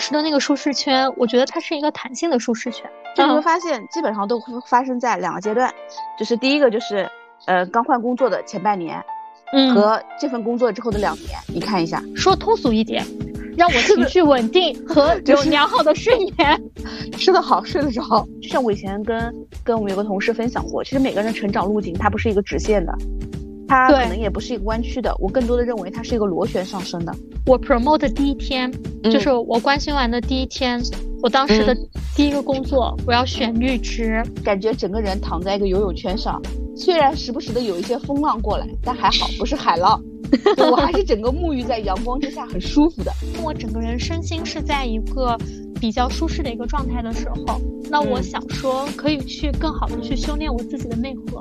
时的那个舒适圈，我觉得它是一个弹性的舒适圈。就你会发现，基本上都会发生在两个阶段，就是第一个就是，呃，刚换工作的前半年，嗯，和这份工作之后的两年，你看一下。说通俗一点，让我 情绪稳定和有良好的睡眠，吃得好，睡得着。就像我以前跟跟我们有个同事分享过，其实每个人成长路径它不是一个直线的。它可能也不是一个弯曲的，我更多的认为它是一个螺旋上升的。我 promote 第一天，就是我关心完的第一天，我当时的第一个工作，我要选绿植，感觉整个人躺在一个游泳圈上，虽然时不时的有一些风浪过来，但还好不是海浪，我还是整个沐浴在阳光之下，很舒服的。我整个人身心是在一个比较舒适的一个状态的时候，那我想说，可以去更好的去修炼我自己的内核。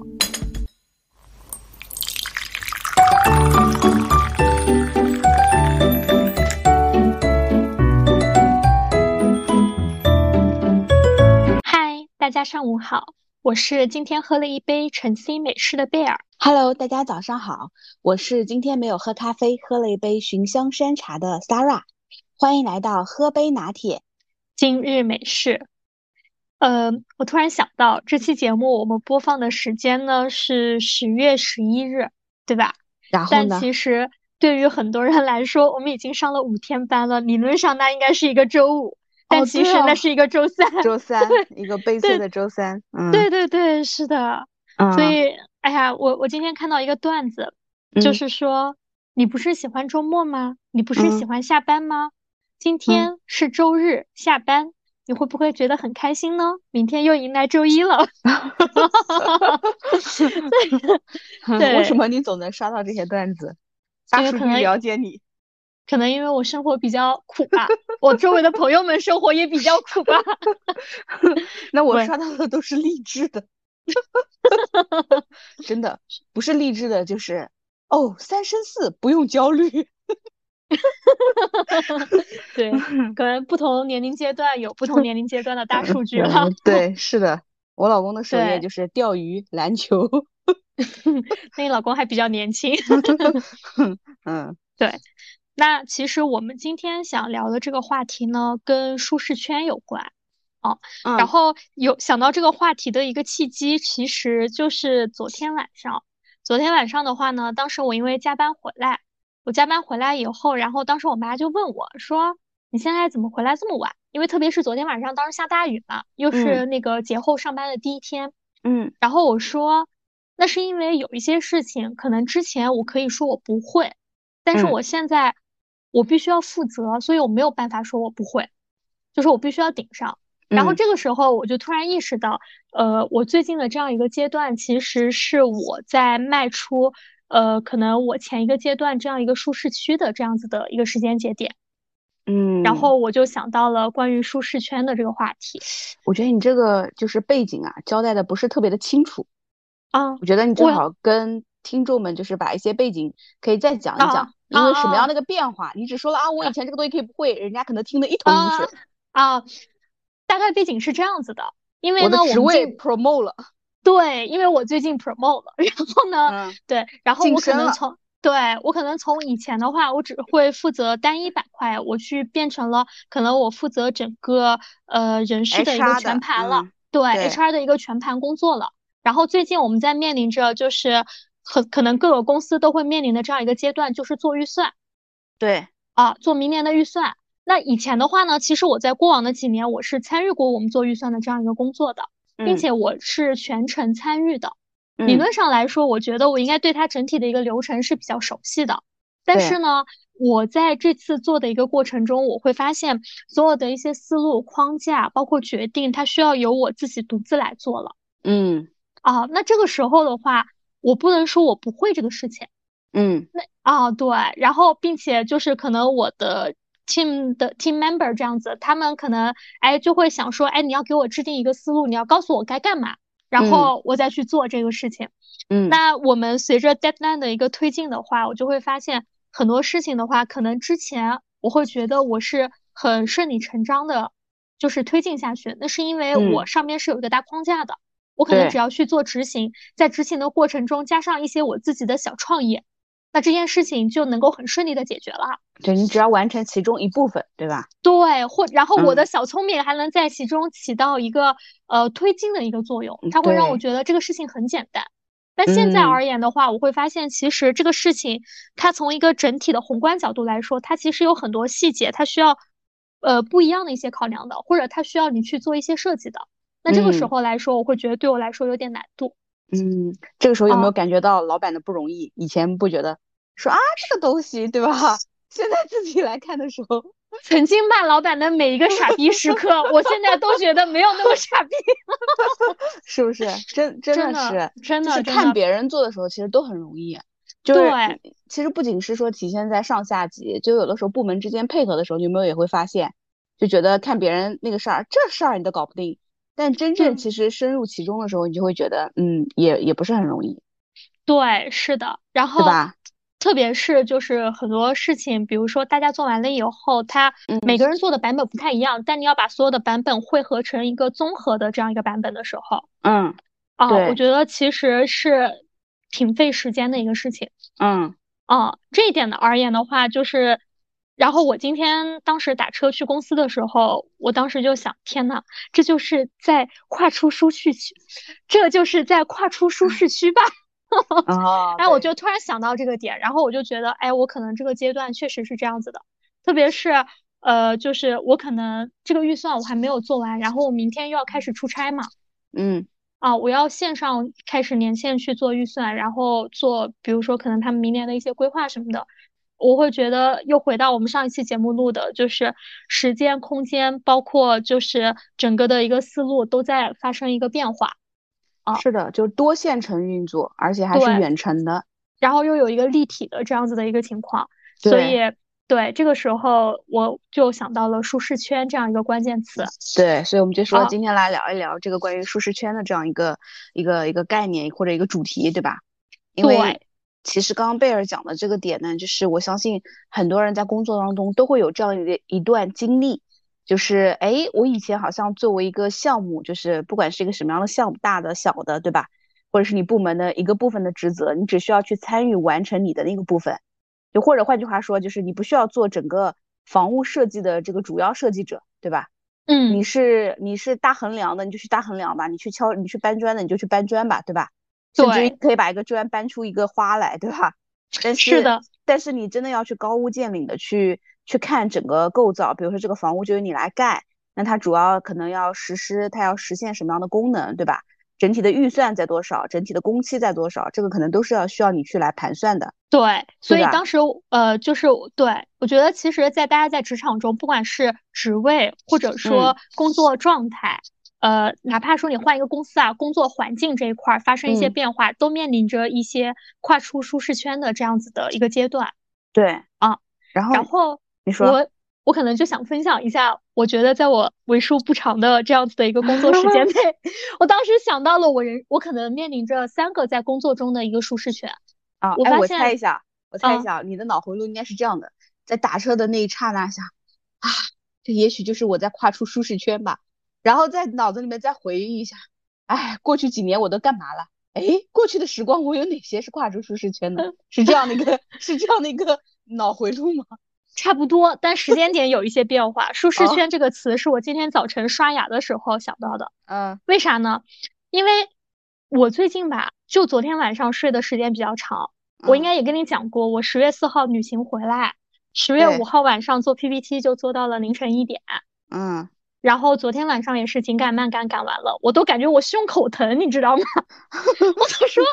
大家上午好，我是今天喝了一杯晨曦美式的贝尔。Hello，大家早上好，我是今天没有喝咖啡，喝了一杯寻香山茶的 Sarah。欢迎来到喝杯拿铁，今日美式。呃，我突然想到，这期节目我们播放的时间呢是十月十一日，对吧？然后呢？但其实对于很多人来说，我们已经上了五天班了。理论上那应该是一个周五，但其实那是一个周三。周三，一个悲催的周三。嗯，对对对，是的。所以，哎呀，我我今天看到一个段子，就是说，你不是喜欢周末吗？你不是喜欢下班吗？今天是周日下班。你会不会觉得很开心呢？明天又迎来周一了。对，为什么你总能刷到这些段子？大数据了解你，可能因为我生活比较苦吧，我周围的朋友们生活也比较苦吧。那我刷到的都是励志的，真的不是励志的，就是哦，三生四不用焦虑。对，可能不同年龄阶段有不同年龄阶段的大数据了。对，是的，我老公的事业就是钓鱼、篮球。那你老公还比较年轻。嗯，对。那其实我们今天想聊的这个话题呢，跟舒适圈有关。哦，然后有想到这个话题的一个契机，其实就是昨天晚上。昨天晚上的话呢，当时我因为加班回来。我加班回来以后，然后当时我妈就问我说：“你现在怎么回来这么晚？因为特别是昨天晚上，当时下大雨嘛，又是那个节后上班的第一天。”嗯，然后我说：“那是因为有一些事情，可能之前我可以说我不会，但是我现在我必须要负责，所以我没有办法说我不会，就是我必须要顶上。然后这个时候，我就突然意识到，呃，我最近的这样一个阶段，其实是我在迈出。”呃，可能我前一个阶段这样一个舒适区的这样子的一个时间节点，嗯，然后我就想到了关于舒适圈的这个话题。我觉得你这个就是背景啊，交代的不是特别的清楚啊。我觉得你正好跟听众们就是把一些背景可以再讲一讲，因为什么样的一个变化，你只说了啊，我以前这个东西可以不会，人家可能听得一头雾水啊。大概背景是这样子的，因为呢，我的职位 promote 了。对，因为我最近 promote 了，然后呢，对，然后我可能从对我可能从以前的话，我只会负责单一板块，我去变成了可能我负责整个呃人事的一个全盘了，对 HR 的一个全盘工作了。然后最近我们在面临着就是很可能各个公司都会面临的这样一个阶段，就是做预算，对啊，做明年的预算。那以前的话呢，其实我在过往的几年我是参与过我们做预算的这样一个工作的。并且我是全程参与的，理论上来说，我觉得我应该对它整体的一个流程是比较熟悉的。但是呢，我在这次做的一个过程中，我会发现所有的一些思路框架，包括决定，它需要由我自己独自来做了。嗯，啊，那这个时候的话，我不能说我不会这个事情。嗯，那啊对，然后并且就是可能我的。team 的 team member 这样子，他们可能哎就会想说，哎，你要给我制定一个思路，你要告诉我该干嘛，然后我再去做这个事情。嗯，那我们随着 deadline 的一个推进的话，我就会发现很多事情的话，可能之前我会觉得我是很顺理成章的，就是推进下去，那是因为我上面是有一个大框架的，我可能只要去做执行，在执行的过程中加上一些我自己的小创意，那这件事情就能够很顺利的解决了。对你只要完成其中一部分，对吧？对，或然后我的小聪明还能在其中起到一个呃推进的一个作用，它会让我觉得这个事情很简单。但现在而言的话，我会发现其实这个事情它从一个整体的宏观角度来说，它其实有很多细节，它需要呃不一样的一些考量的，或者它需要你去做一些设计的。那这个时候来说，我会觉得对我来说有点难度。嗯，这个时候有没有感觉到老板的不容易？以前不觉得说啊这个东西对吧？现在自己来看的时候，曾经骂老板的每一个傻逼时刻，我现在都觉得没有那么傻逼，是不是？真真的是真的是，看别人做的时候其实都很容易。对，其实不仅是说体现在上下级，就有的时候部门之间配合的时候，你有没有也会发现，就觉得看别人那个事儿，这事儿你都搞不定。但真正其实深入其中的时候，你就会觉得，嗯，也也不是很容易。对，是的。然后，对吧？特别是就是很多事情，比如说大家做完了以后，他每个人做的版本不太一样，但你要把所有的版本汇合成一个综合的这样一个版本的时候，嗯，啊，我觉得其实是挺费时间的一个事情。嗯，啊，这一点的而言的话，就是。然后我今天当时打车去公司的时候，我当时就想，天呐，这就是在跨出舒适区，这就是在跨出舒适区吧？哦，哎，我就突然想到这个点，然后我就觉得，哎，我可能这个阶段确实是这样子的，特别是，呃，就是我可能这个预算我还没有做完，然后我明天又要开始出差嘛，嗯，啊，我要线上开始连线去做预算，然后做，比如说可能他们明年的一些规划什么的。我会觉得又回到我们上一期节目录的，就是时间、空间，包括就是整个的一个思路都在发生一个变化。啊，是的，就多线程运作，而且还是远程的，然后又有一个立体的这样子的一个情况。所以，对这个时候我就想到了舒适圈这样一个关键词。对，所以我们就说今天来聊一聊这个关于舒适圈的这样一个一个一个概念或者一个主题，对吧？因为。其实刚刚贝尔讲的这个点呢，就是我相信很多人在工作当中都会有这样一一段经历，就是哎，我以前好像作为一个项目，就是不管是一个什么样的项目，大的、小的，对吧？或者是你部门的一个部分的职责，你只需要去参与完成你的那个部分，就或者换句话说，就是你不需要做整个房屋设计的这个主要设计者，对吧？嗯，你是你是搭横梁的，你就去搭横梁吧；你去敲你去搬砖的，你就去搬砖吧，对吧？甚至可以把一个砖搬出一个花来，对吧？但是的，但是你真的要去高屋建瓴的去去看整个构造，比如说这个房屋就由你来盖，那它主要可能要实施，它要实现什么样的功能，对吧？整体的预算在多少，整体的工期在多少，这个可能都是要需要你去来盘算的。对，所以当时呃，就是对我觉得，其实，在大家在职场中，不管是职位或者说工作状态。呃，哪怕说你换一个公司啊，工作环境这一块儿发生一些变化，都面临着一些跨出舒适圈的这样子的一个阶段。对啊，然后然后你说我我可能就想分享一下，我觉得在我为数不长的这样子的一个工作时间内，我当时想到了我人我可能面临着三个在工作中的一个舒适圈啊。我发现，我猜一下，我猜一下，你的脑回路应该是这样的：在打车的那一刹那下，啊，这也许就是我在跨出舒适圈吧。然后在脑子里面再回忆一下，哎，过去几年我都干嘛了？哎，过去的时光我有哪些是跨出舒适圈的？是这样的一个，是这样的一个脑回路吗？差不多，但时间点有一些变化。舒适圈这个词是我今天早晨刷牙的时候想到的。嗯，为啥呢？因为我最近吧，就昨天晚上睡的时间比较长。我应该也跟你讲过，我十月四号旅行回来，十月五号晚上做 PPT 就做到了凌晨一点。嗯。然后昨天晚上也是紧赶慢赶赶完了，我都感觉我胸口疼，你知道吗？我都说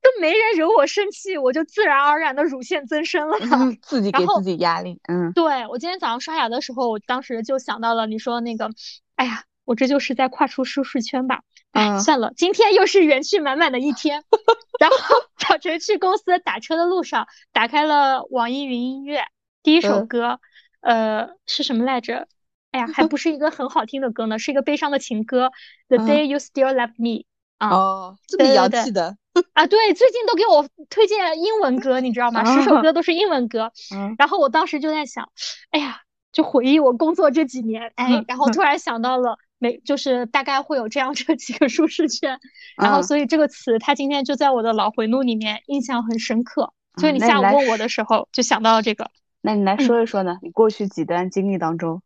都没人惹我生气，我就自然而然的乳腺增生了。自己给自己压力，嗯。对我今天早上刷牙的时候，我当时就想到了你说那个，哎呀，我这就是在跨出舒适圈吧？哎，算了，今天又是元气满满的一天。然后早晨去公司打车的路上，打开了网易云音乐，第一首歌，呃，是什么来着？哎呀，还不是一个很好听的歌呢，是一个悲伤的情歌。The day you still love me，啊，哦，这么洋气的 啊，对，最近都给我推荐英文歌，你知道吗？十首歌都是英文歌。嗯，然后我当时就在想，哎呀，就回忆我工作这几年，哎，然后突然想到了，每就是大概会有这样这几个舒适圈，然后所以这个词它今天就在我的脑回路里面印象很深刻。所以你下午问我的时候就想到了这个。那你来说一说呢？你过去几段经历当中，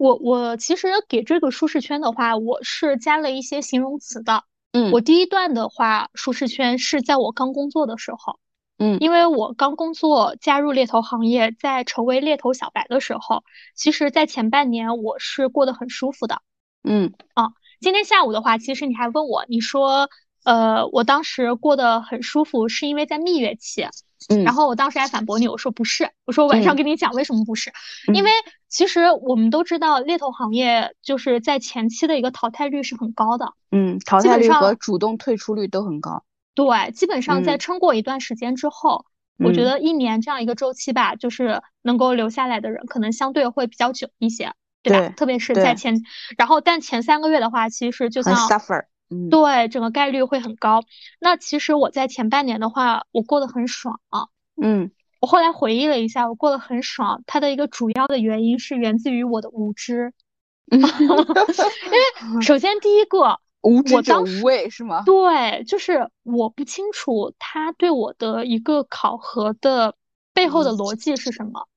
我我其实给这个舒适圈的话，我是加了一些形容词的。嗯，我第一段的话，舒适圈是在我刚工作的时候。嗯，因为我刚工作加入猎头行业，在成为猎头小白的时候，其实，在前半年我是过得很舒服的。嗯，啊，今天下午的话，其实你还问我，你说，呃，我当时过得很舒服，是因为在蜜月期。嗯，然后我当时还反驳你，我说不是，我说晚上跟你讲为什么不是，因为其实我们都知道猎头行业就是在前期的一个淘汰率是很高的。嗯，淘汰率和主动退出率都很高。对，基本上在撑过一段时间之后，我觉得一年这样一个周期吧，就是能够留下来的人可能相对会比较久一些，对吧？特别是在前，然后但前三个月的话，其实就像 suffer，对，整个概率会很高。那其实我在前半年的话，我过得很爽。嗯，我后来回忆了一下，我过得很爽。它的一个主要的原因是源自于我的无知，因为首先第一个。无知者无畏是吗？对，就是我不清楚他对我的一个考核的背后的逻辑是什么。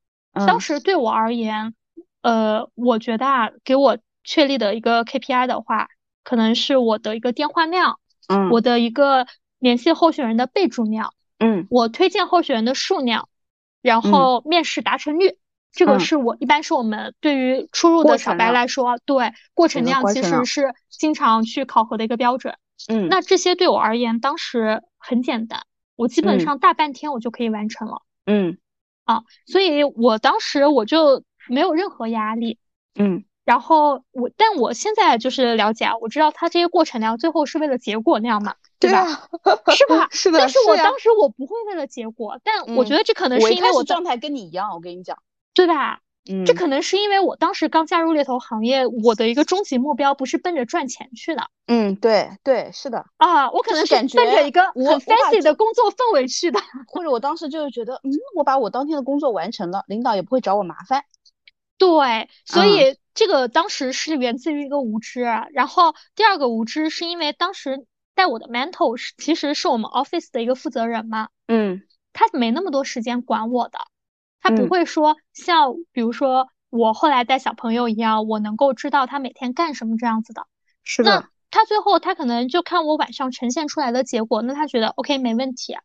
当时对我而言，呃，我觉得啊，给我确立的一个 KPI 的话，可能是我的一个电话量，嗯，我的一个联系候选人的备注量，嗯，我推荐候选人的数量，然后面试达成率。这个是我一般是我们对于初入的小白来说，对过程量其实是经常去考核的一个标准。嗯，那这些对我而言当时很简单，我基本上大半天我就可以完成了。嗯，啊，所以我当时我就没有任何压力。嗯，然后我，但我现在就是了解啊，我知道他这些过程量最后是为了结果那样嘛，对吧？是吧？是的。但是我当时我不会为了结果，但我觉得这可能是因为我状态跟你一样，我跟你讲。对吧？嗯，这可能是因为我当时刚加入猎头行业，我的一个终极目标不是奔着赚钱去的。嗯，对对，是的。啊，我可能是奔着一个很 fancy 的工作氛围去的。或者我当时就是觉得，嗯，我把我当天的工作完成了，领导也不会找我麻烦。对，所以这个当时是源自于一个无知。然后第二个无知是因为当时带我的 mentor 是其实是我们 office 的一个负责人嘛。嗯，他没那么多时间管我的。他不会说像比如说我后来带小朋友一样，我能够知道他每天干什么这样子的。是的。那他最后他可能就看我晚上呈现出来的结果，那他觉得 OK 没问题。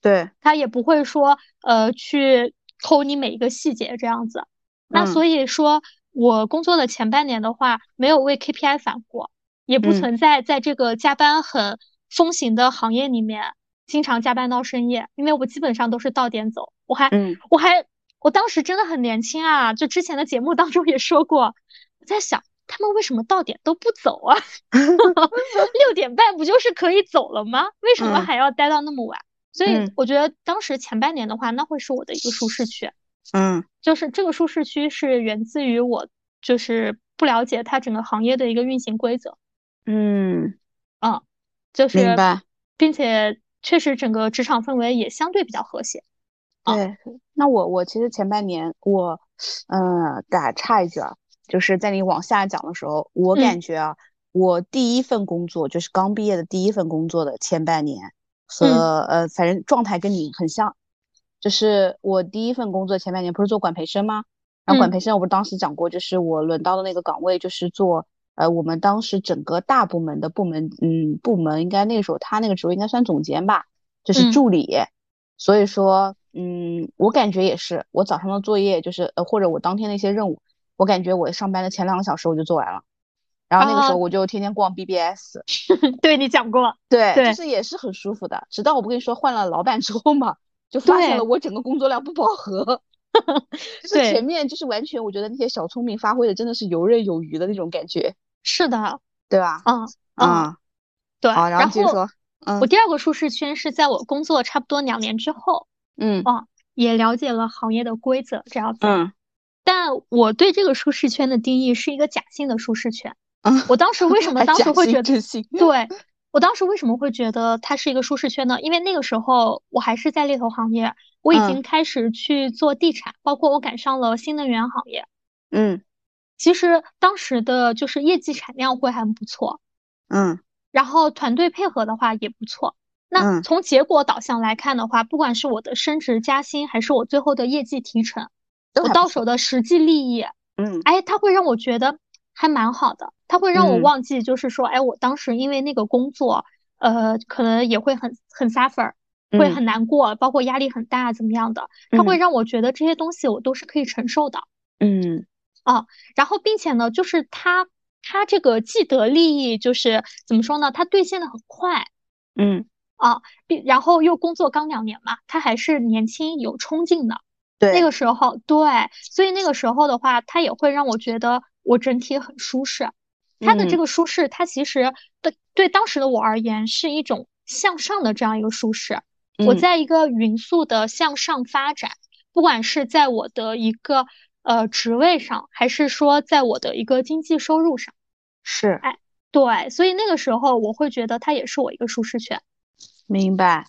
对。他也不会说呃去抠你每一个细节这样子。那所以说我工作的前半年的话，没有为 KPI 反过，也不存在在这个加班很风行的行业里面经常加班到深夜，因为我基本上都是到点走。我还我还。我当时真的很年轻啊，就之前的节目当中也说过，我在想他们为什么到点都不走啊？六点半不就是可以走了吗？为什么还要待到那么晚？所以我觉得当时前半年的话，那会是我的一个舒适区。嗯，就是这个舒适区是源自于我就是不了解它整个行业的一个运行规则。嗯，啊，就是明白，并且确实整个职场氛围也相对比较和谐。对，那我我其实前半年我，嗯，打岔一句啊，就是在你往下讲的时候，我感觉啊，我第一份工作就是刚毕业的第一份工作的前半年，和呃，反正状态跟你很像，就是我第一份工作前半年不是做管培生吗？然后管培生我不是当时讲过，就是我轮到的那个岗位就是做呃，我们当时整个大部门的部门，嗯，部门应该那个时候他那个职位应该算总监吧，就是助理，所以说。嗯，我感觉也是，我早上的作业就是呃，或者我当天的一些任务，我感觉我上班的前两个小时我就做完了，然后那个时候我就天天逛 BBS，对你讲过，对，就是也是很舒服的。直到我不跟你说换了老板之后嘛，就发现了我整个工作量不饱和，就是前面就是完全我觉得那些小聪明发挥的真的是游刃有余的那种感觉。是的，对吧？嗯嗯，对。好，然后继续说，嗯，我第二个舒适圈是在我工作差不多两年之后。嗯哦，也了解了行业的规则这样子。嗯，但我对这个舒适圈的定义是一个假性的舒适圈。嗯，我当时为什么当时会觉得？对，我当时为什么会觉得它是一个舒适圈呢？因为那个时候我还是在猎头行业，我已经开始去做地产，包括我赶上了新能源行业。嗯，其实当时的就是业绩产量会还不错。嗯，然后团队配合的话也不错。那从结果导向来看的话，不管是我的升职加薪，还是我最后的业绩提成，我到手的实际利益，嗯，哎，它会让我觉得还蛮好的，它会让我忘记，就是说，哎，我当时因为那个工作，呃，可能也会很很 suffer，会很难过，包括压力很大，怎么样的，它会让我觉得这些东西我都是可以承受的，嗯，啊，然后并且呢，就是它它这个既得利益就是怎么说呢，它兑现的很快，嗯。啊，并然后又工作刚两年嘛，他还是年轻有冲劲的。对，那个时候，对，所以那个时候的话，它也会让我觉得我整体很舒适。它的这个舒适，它其实对对当时的我而言是一种向上的这样一个舒适。我在一个匀速的向上发展，不管是在我的一个呃职位上，还是说在我的一个经济收入上，是，哎，对，所以那个时候我会觉得它也是我一个舒适圈。明白，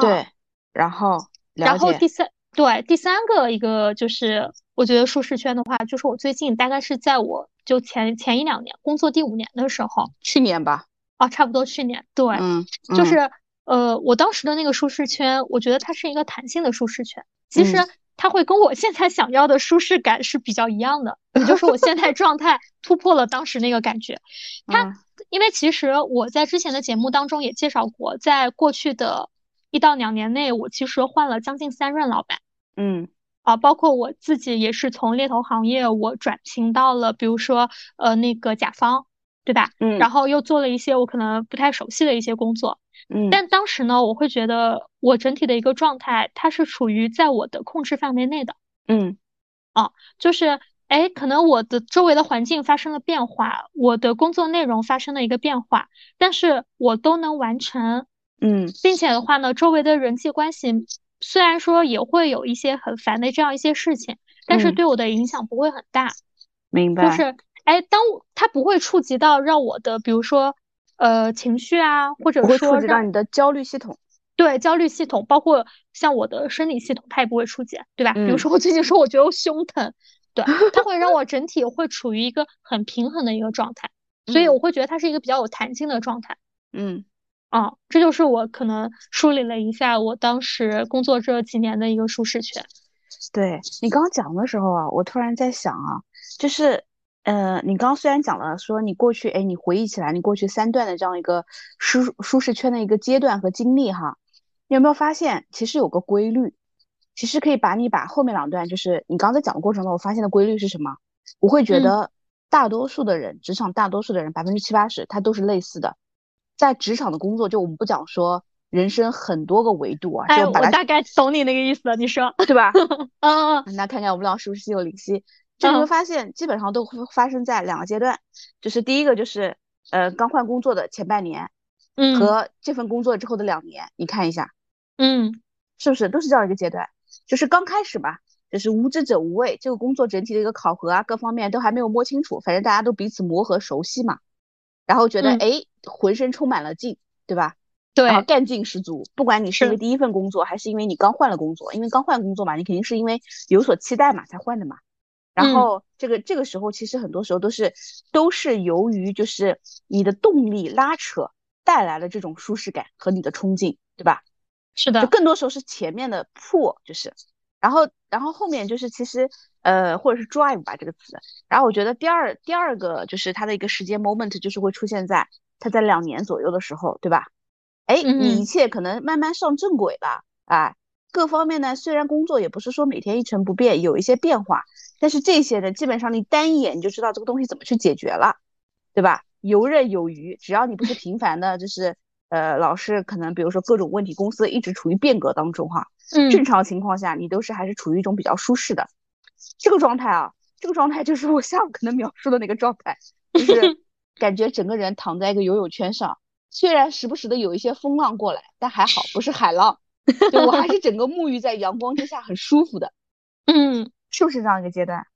对，然后然后第三对第三个一个就是我觉得舒适圈的话，就是我最近大概是在我就前前一两年工作第五年的时候，去年吧，啊，差不多去年，对，嗯，就是呃，我当时的那个舒适圈，我觉得它是一个弹性的舒适圈，其实它会跟我现在想要的舒适感是比较一样的，也就是我现在状态 突破了当时那个感觉，它。因为其实我在之前的节目当中也介绍过，在过去的一到两年内，我其实换了将近三任老板。嗯，啊，包括我自己也是从猎头行业，我转型到了比如说呃那个甲方，对吧？嗯，然后又做了一些我可能不太熟悉的一些工作。嗯，但当时呢，我会觉得我整体的一个状态，它是处于在我的控制范围内的。嗯，啊，就是。哎，可能我的周围的环境发生了变化，我的工作内容发生了一个变化，但是我都能完成，嗯，并且的话呢，周围的人际关系虽然说也会有一些很烦的这样一些事情，但是对我的影响不会很大，明白？就是哎，当它不会触及到让我的，比如说呃情绪啊，或者说触及到你的焦虑系统，对焦虑系统，包括像我的生理系统，它也不会触及，对吧？比如说我最近说我觉得我胸疼。对，它会让我整体会处于一个很平衡的一个状态，所以我会觉得它是一个比较有弹性的状态。嗯，啊，这就是我可能梳理了一下我当时工作这几年的一个舒适圈。对你刚刚讲的时候啊，我突然在想啊，就是，呃，你刚刚虽然讲了说你过去，哎，你回忆起来你过去三段的这样一个舒舒适圈的一个阶段和经历哈，你有没有发现其实有个规律？其实可以把你把后面两段，就是你刚才讲的过程中，我发现的规律是什么？我会觉得大多数的人，职场大多数的人，百分之七八十，他都是类似的。在职场的工作，就我们不讲说人生很多个维度啊，哎，我大概懂你那个意思了，你说对吧？嗯嗯。那看看我们俩是不是心有灵犀？就你会发现，基本上都会发生在两个阶段，就是第一个就是呃刚换工作的前半年，嗯，和这份工作之后的两年，你看一下，嗯，是不是都是这样一个阶段？就是刚开始吧，就是无知者无畏，这个工作整体的一个考核啊，各方面都还没有摸清楚，反正大家都彼此磨合熟悉嘛，然后觉得哎，浑身充满了劲，对吧？对，然后干劲十足。不管你是因为第一份工作，还是因为你刚换了工作，因为刚换工作嘛，你肯定是因为有所期待嘛才换的嘛。然后这个这个时候，其实很多时候都是都是由于就是你的动力拉扯带来了这种舒适感和你的冲劲，对吧？是的，就更多时候是前面的破，就是，然后，然后后面就是其实，呃，或者是 drive 吧这个词，然后我觉得第二第二个就是它的一个时间 moment 就是会出现在它在两年左右的时候，对吧？哎，你一切可能慢慢上正轨了，哎，各方面呢虽然工作也不是说每天一成不变，有一些变化，但是这些呢基本上你单一眼你就知道这个东西怎么去解决了，对吧？游刃有余，只要你不是频繁的，就是。呃，老是可能，比如说各种问题，公司一直处于变革当中哈。嗯。正常情况下，你都是还是处于一种比较舒适的这个状态啊。这个状态就是我下午可能描述的那个状态，就是 感觉整个人躺在一个游泳圈上，虽然时不时的有一些风浪过来，但还好不是海浪，就我还是整个沐浴在阳光之下，很舒服的。嗯，是不是这样一个阶段？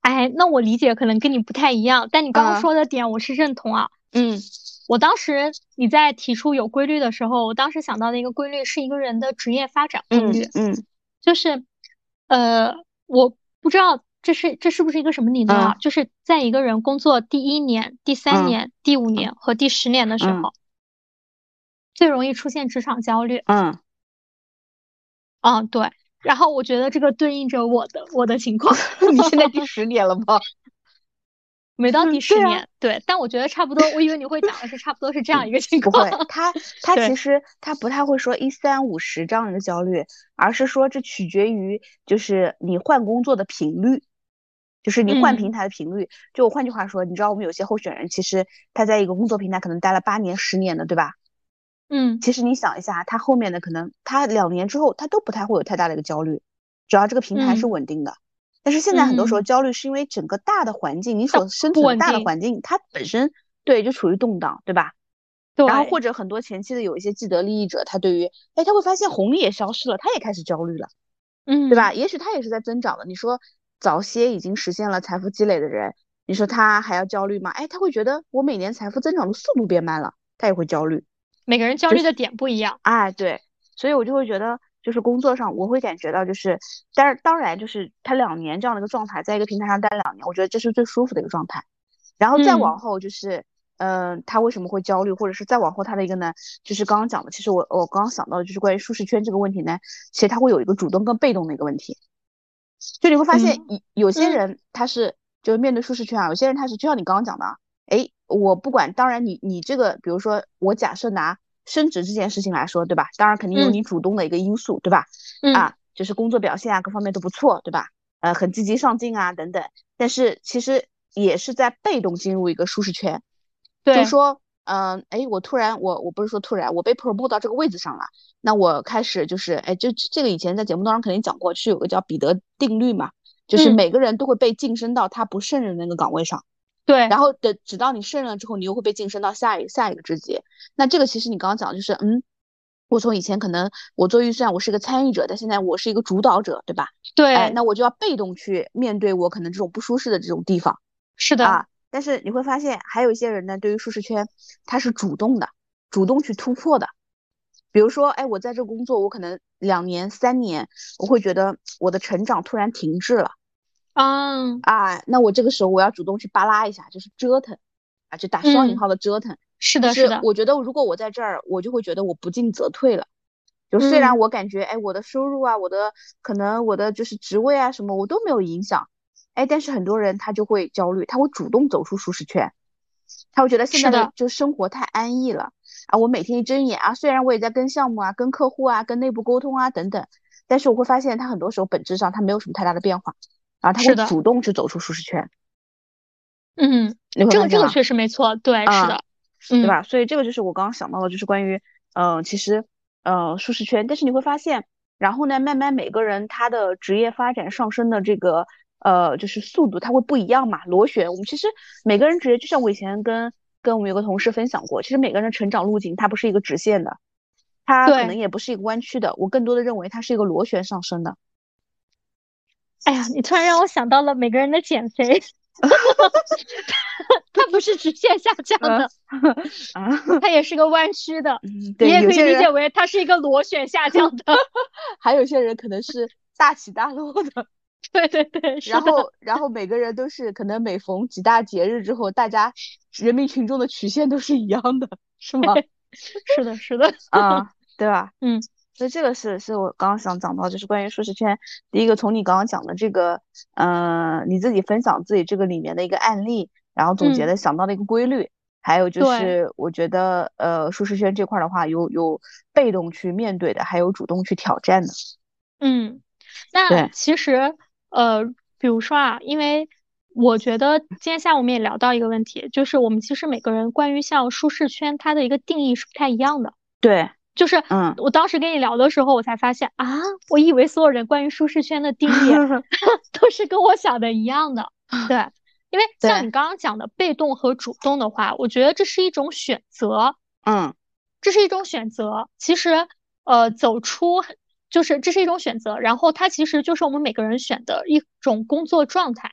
哎，那我理解可能跟你不太一样，但你刚刚说的点我是认同啊。嗯。我当时你在提出有规律的时候，我当时想到的一个规律是一个人的职业发展规律。嗯，就是，呃，我不知道这是这是不是一个什么理论啊？就是在一个人工作第一年、第三年、第五年和第十年的时候，最容易出现职场焦虑。嗯，嗯，对。然后我觉得这个对应着我的我的情况。你现在第十年了吗？没到第十年，对。但我觉得差不多。我以为你会讲的是差不多是这样一个情况。不会，他 他其实他不太会说一三五十这样一个焦虑，而是说这取决于就是你换工作的频率。就是你换平台的频率，就换句话说，你知道我们有些候选人，其实他在一个工作平台可能待了八年、十年的，对吧？嗯，其实你想一下，他后面的可能他两年之后，他都不太会有太大的一个焦虑，只要这个平台是稳定的。但是现在很多时候焦虑是因为整个大的环境，你所生存大的环境它本身对就处于动荡，对吧？对。然后或者很多前期的有一些既得利益者，他对于哎他会发现红利也消失了，他也开始焦虑了，嗯，对吧？也许他也是在增长的，你说。早些已经实现了财富积累的人，你说他还要焦虑吗？哎，他会觉得我每年财富增长的速度变慢了，他也会焦虑。每个人焦虑的点不一样。哎，对，所以我就会觉得，就是工作上我会感觉到，就是，但是当然就是他两年这样的一个状态，在一个平台上待两年，我觉得这是最舒服的一个状态。然后再往后就是，嗯，他为什么会焦虑，或者是再往后他的一个呢？就是刚刚讲的，其实我我刚刚想到的就是关于舒适圈这个问题呢，其实他会有一个主动跟被动的一个问题。就你会发现，有有些人他是就是面对舒适圈啊，有些人他是就像你刚刚讲的，哎，我不管，当然你你这个，比如说我假设拿升职这件事情来说，对吧？当然肯定有你主动的一个因素，对吧？啊，就是工作表现啊，各方面都不错，对吧？呃，很积极上进啊，等等。但是其实也是在被动进入一个舒适圈，就说。嗯，哎，我突然，我我不是说突然，我被 promote 到这个位置上了，那我开始就是，哎，就这个以前在节目当中肯定讲过，是有个叫彼得定律嘛，就是每个人都会被晋升到他不胜任的那个岗位上，对，然后等直到你胜任了之后，你又会被晋升到下一下一个职级。那这个其实你刚刚讲的就是，嗯，我从以前可能我做预算，我是个参与者，但现在我是一个主导者，对吧？对，哎，那我就要被动去面对我可能这种不舒适的这种地方。是的啊。但是你会发现，还有一些人呢，对于舒适圈，他是主动的，主动去突破的。比如说，哎，我在这工作，我可能两年、三年，我会觉得我的成长突然停滞了。啊啊，那我这个时候我要主动去扒拉一下，就是折腾，啊，就打双引号的折腾。是的，是的。我觉得如果我在这儿，我就会觉得我不进则退了。就虽然我感觉，哎，我的收入啊，我的可能我的就是职位啊什么，我都没有影响。哎，但是很多人他就会焦虑，他会主动走出舒适圈，他会觉得现在的就生活太安逸了啊！我每天一睁眼啊，虽然我也在跟项目啊、跟客户啊、跟内部沟通啊等等，但是我会发现他很多时候本质上他没有什么太大的变化啊，他会主动去走出舒适圈。嗯，这个这个确实没错，对，是的，对吧？所以这个就是我刚刚想到的，就是关于嗯，其实嗯舒适圈，但是你会发现，然后呢，慢慢每个人他的职业发展上升的这个。呃，就是速度它会不一样嘛，螺旋。我们其实每个人职业，就像我以前跟跟我们有个同事分享过，其实每个人的成长路径它不是一个直线的，它可能也不是一个弯曲的。我更多的认为它是一个螺旋上升的。哎呀，你突然让我想到了每个人的减肥，它不是直线下降的，它也是个弯曲的。你也可以理解为它是一个螺旋下降的。还有些人可能是大起大落的。对对对，然后然后每个人都是可能每逢几大节日之后，大家人民群众的曲线都是一样的，是吗？是的，是的啊，对吧？嗯，所以这个是是我刚刚想讲到，就是关于舒适圈。第一个，从你刚刚讲的这个，呃，你自己分享自己这个里面的一个案例，然后总结的想到的一个规律，还有就是我觉得，呃，舒适圈这块的话，有有被动去面对的，还有主动去挑战的。嗯，那其实。呃，比如说啊，因为我觉得今天下午我们也聊到一个问题，就是我们其实每个人关于像舒适圈，它的一个定义是不太一样的。对，就是嗯，我当时跟你聊的时候，我才发现啊，我以为所有人关于舒适圈的定义 都是跟我想的一样的。对，因为像你刚刚讲的被动和主动的话，我觉得这是一种选择。嗯，这是一种选择。其实，呃，走出。就是这是一种选择，然后它其实就是我们每个人选的一种工作状态。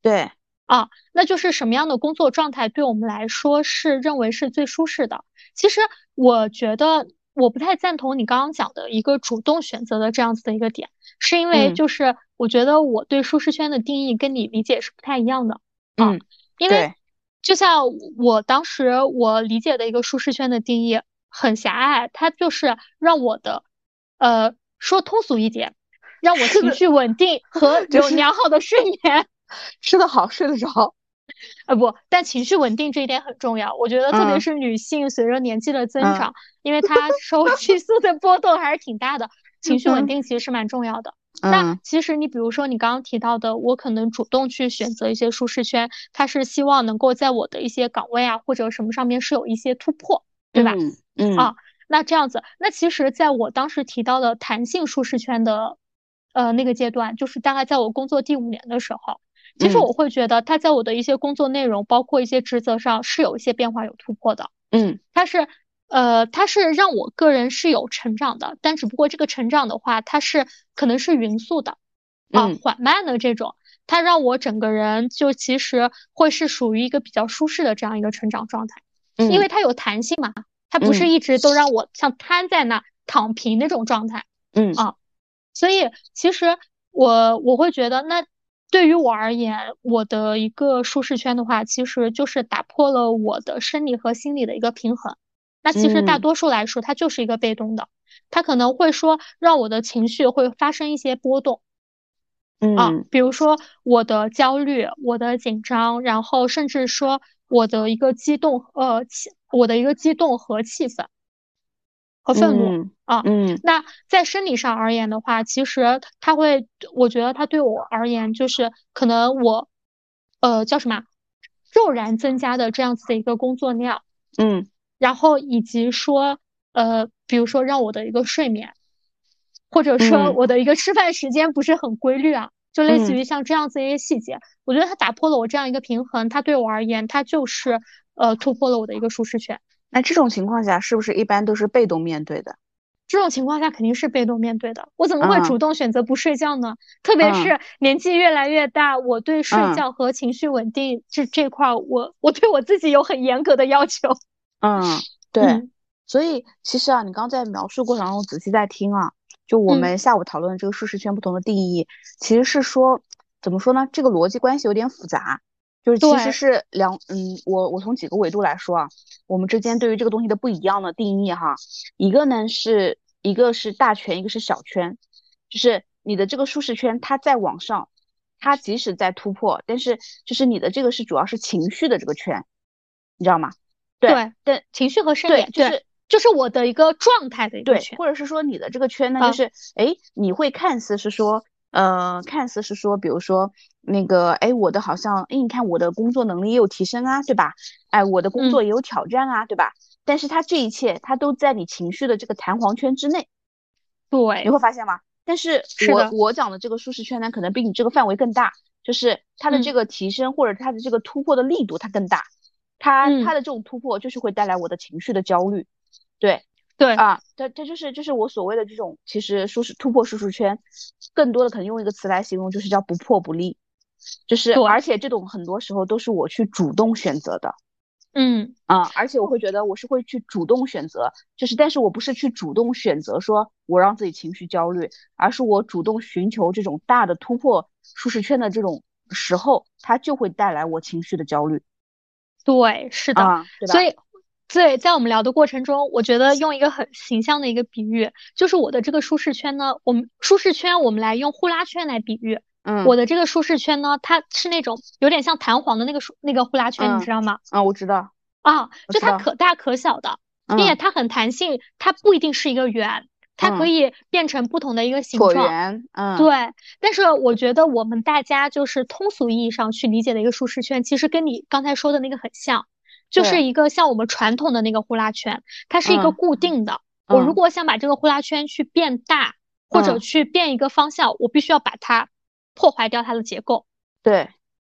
对啊，那就是什么样的工作状态对我们来说是认为是最舒适的？其实我觉得我不太赞同你刚刚讲的一个主动选择的这样子的一个点，是因为就是我觉得我对舒适圈的定义跟你理解是不太一样的。嗯，因为就像我当时我理解的一个舒适圈的定义。很狭隘，它就是让我的，呃，说通俗一点，让我情绪稳定和 有良好的睡眠，吃得好，睡得着。呃不，但情绪稳定这一点很重要。我觉得，特别是女性随着年纪的增长，因为她受 激素的波动还是挺大的，情绪稳定其实是蛮重要的。那其实你比如说你刚刚提到的，我可能主动去选择一些舒适圈，它是希望能够在我的一些岗位啊或者什么上面是有一些突破，对吧？嗯啊，那这样子，那其实在我当时提到的弹性舒适圈的呃那个阶段，就是大概在我工作第五年的时候。其实我会觉得他在我的一些工作内容，包括一些职责上是有一些变化、有突破的。嗯，他是，呃，他是让我个人是有成长的，但只不过这个成长的话，它是可能是匀速的，啊，缓慢的这种。它让我整个人就其实会是属于一个比较舒适的这样一个成长状态，因为它有弹性嘛，它不是一直都让我像瘫在那躺平那种状态。嗯啊，所以其实我我会觉得那。对于我而言，我的一个舒适圈的话，其实就是打破了我的生理和心理的一个平衡。那其实大多数来说，它就是一个被动的，它可能会说让我的情绪会发生一些波动，啊，比如说我的焦虑、我的紧张，然后甚至说我的一个激动，呃，气，我的一个激动和气愤。和愤怒啊，嗯，那在生理上而言的话，其实它会，我觉得它对我而言就是可能我，呃，叫什么，骤然增加的这样子的一个工作量，嗯，然后以及说，呃，比如说让我的一个睡眠，或者说我。的一个吃饭时间不是很规律啊，就类似于。像这样子一些细节，我觉得它打破了我这样一个平衡，它对我而言，它就是呃突破了我的一个舒适圈。那这种情况下，是不是一般都是被动面对的？这种情况下肯定是被动面对的。我怎么会主动选择不睡觉呢？特别是年纪越来越大，我对睡觉和情绪稳定这这块，我我对我自己有很严格的要求。嗯，对。所以其实啊，你刚在描述过程中仔细在听啊，就我们下午讨论的这个舒适圈不同的定义，其实是说怎么说呢？这个逻辑关系有点复杂。就是其实是两嗯，我我从几个维度来说啊，我们之间对于这个东西的不一样的定义哈，一个呢是一个是大圈，一个是小圈，就是你的这个舒适圈它在往上，它即使在突破，但是就是你的这个是主要是情绪的这个圈，你知道吗？对，对，情绪和生理，就是就是我的一个状态的一个圈，或者是说你的这个圈呢，就是哎，你会看似是说。呃，看似是说，比如说那个，哎，我的好像，哎，你看我的工作能力也有提升啊，对吧？哎，我的工作也有挑战啊，对吧？但是它这一切，它都在你情绪的这个弹簧圈之内，对，你会发现吗？但是我我讲的这个舒适圈呢，可能比你这个范围更大，就是它的这个提升或者它的这个突破的力度它更大，它它的这种突破就是会带来我的情绪的焦虑，对。对啊，它它就是就是我所谓的这种，其实舒适突破舒适圈，更多的可能用一个词来形容，就是叫不破不立，就是而且这种很多时候都是我去主动选择的，嗯。啊，而且我会觉得我是会去主动选择，就是但是我不是去主动选择说我让自己情绪焦虑，而是我主动寻求这种大的突破舒适圈的这种时候，它就会带来我情绪的焦虑，对，是的，所以。对，在我们聊的过程中，我觉得用一个很形象的一个比喻，就是我的这个舒适圈呢，我们舒适圈，我们来用呼啦圈来比喻。嗯，我的这个舒适圈呢，它是那种有点像弹簧的那个那个呼啦圈，你知道吗？啊，我知道。啊，就它可大可小的，并且它很弹性，它不一定是一个圆，它可以变成不同的一个形状。椭圆。嗯。对，但是我觉得我们大家就是通俗意义上去理解的一个舒适圈，其实跟你刚才说的那个很像。就是一个像我们传统的那个呼啦圈，它是一个固定的。我如果想把这个呼啦圈去变大，或者去变一个方向，我必须要把它破坏掉它的结构。对，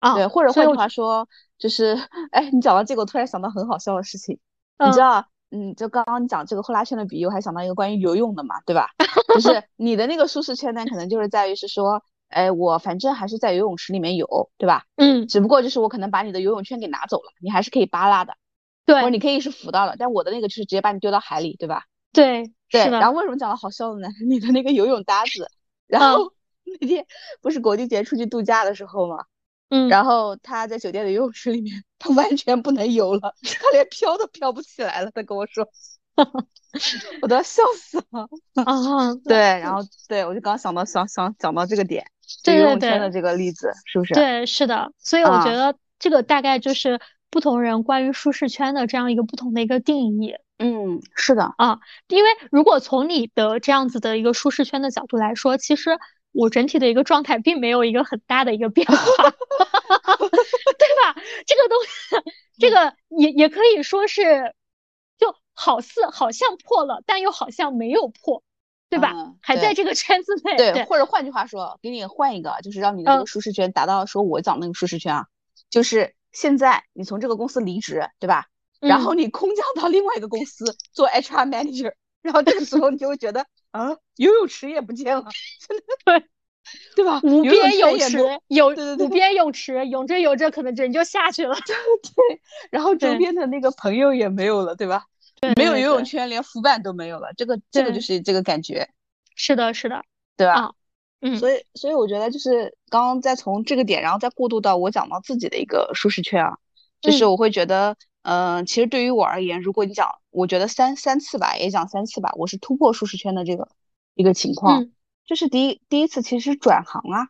啊，对，或者换句话说，就是，哎，你讲到这个，我突然想到很好笑的事情。你知道，嗯，就刚刚你讲这个呼啦圈的比喻，我还想到一个关于游泳的嘛，对吧？就是你的那个舒适圈呢，可能就是在于是说。哎，我反正还是在游泳池里面游，对吧？嗯，只不过就是我可能把你的游泳圈给拿走了，你还是可以扒拉的，对，或者你可以是浮到了，但我的那个就是直接把你丢到海里，对吧？对，对。然后为什么讲的好笑的呢？你的那个游泳搭子，然后 那天不是国庆节出去度假的时候吗？嗯，然后他在酒店的游泳池里面，他完全不能游了，他连飘都飘不起来了。他跟我说，我都要笑死了啊！对，然后对我就刚想到想想讲到这个点，游泳圈的这个例子是不是？对，是的。所以我觉得这个大概就是不同人关于舒适圈的这样一个不同的一个定义。嗯，是的啊，因为如果从你的这样子的一个舒适圈的角度来说，其实我整体的一个状态并没有一个很大的一个变化，对吧？这个东西，这个也也可以说是。就好似好像破了，但又好像没有破，对吧？还在这个圈子内。对，或者换句话说，给你换一个，就是让你的这个舒适圈达到说我讲那个舒适圈啊，就是现在你从这个公司离职，对吧？然后你空降到另外一个公司做 HR manager，然后这个时候你就会觉得啊，游泳池也不见了，对对吧？无边泳池有无边泳池泳着泳着可能人就下去了，对，然后周边的那个朋友也没有了，对吧？没有游泳圈，连浮板都没有了，这个这个就是这个感觉。是的，是的，对吧？嗯，所以所以我觉得就是刚刚再从这个点，然后再过渡到我讲到自己的一个舒适圈啊，就是我会觉得，嗯，其实对于我而言，如果你讲，我觉得三三次吧，也讲三次吧，我是突破舒适圈的这个一个情况，就是第一第一次其实转行啊，